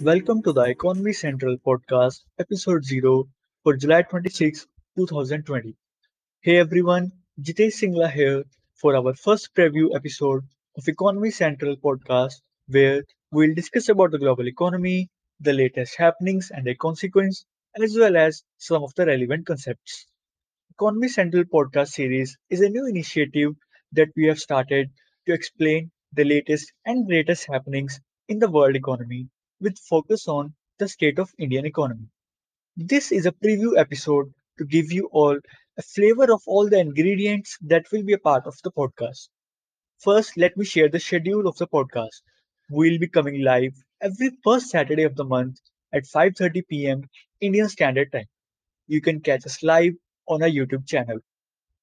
Welcome to the Economy Central podcast, episode 0 for July 26, 2020. Hey everyone, Jitesh Singla here for our first preview episode of Economy Central podcast, where we'll discuss about the global economy, the latest happenings and their consequence, as well as some of the relevant concepts. Economy Central podcast series is a new initiative that we have started to explain the latest and greatest happenings in the world economy with focus on the state of Indian economy. This is a preview episode to give you all a flavor of all the ingredients that will be a part of the podcast. First, let me share the schedule of the podcast. We'll be coming live every first Saturday of the month at 5:30 p.m. Indian Standard Time. You can catch us live on our YouTube channel.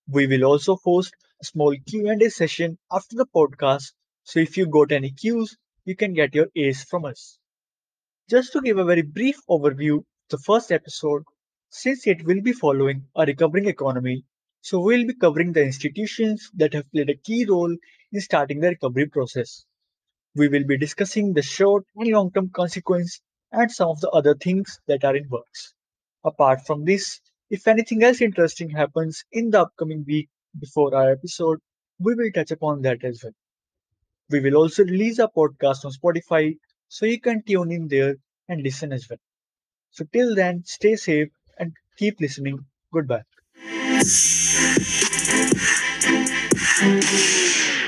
We will also host a small Q&A session after the podcast, so if you got any cues, you can get your A's from us. Just to give a very brief overview the first episode, since it will be following a recovering economy, so we'll be covering the institutions that have played a key role in starting the recovery process. We will be discussing the short and long term consequence and some of the other things that are in works. Apart from this, if anything else interesting happens in the upcoming week before our episode, we will touch upon that as well. We will also release our podcast on Spotify so you can tune in there and listen as well. So till then, stay safe and keep listening. Goodbye.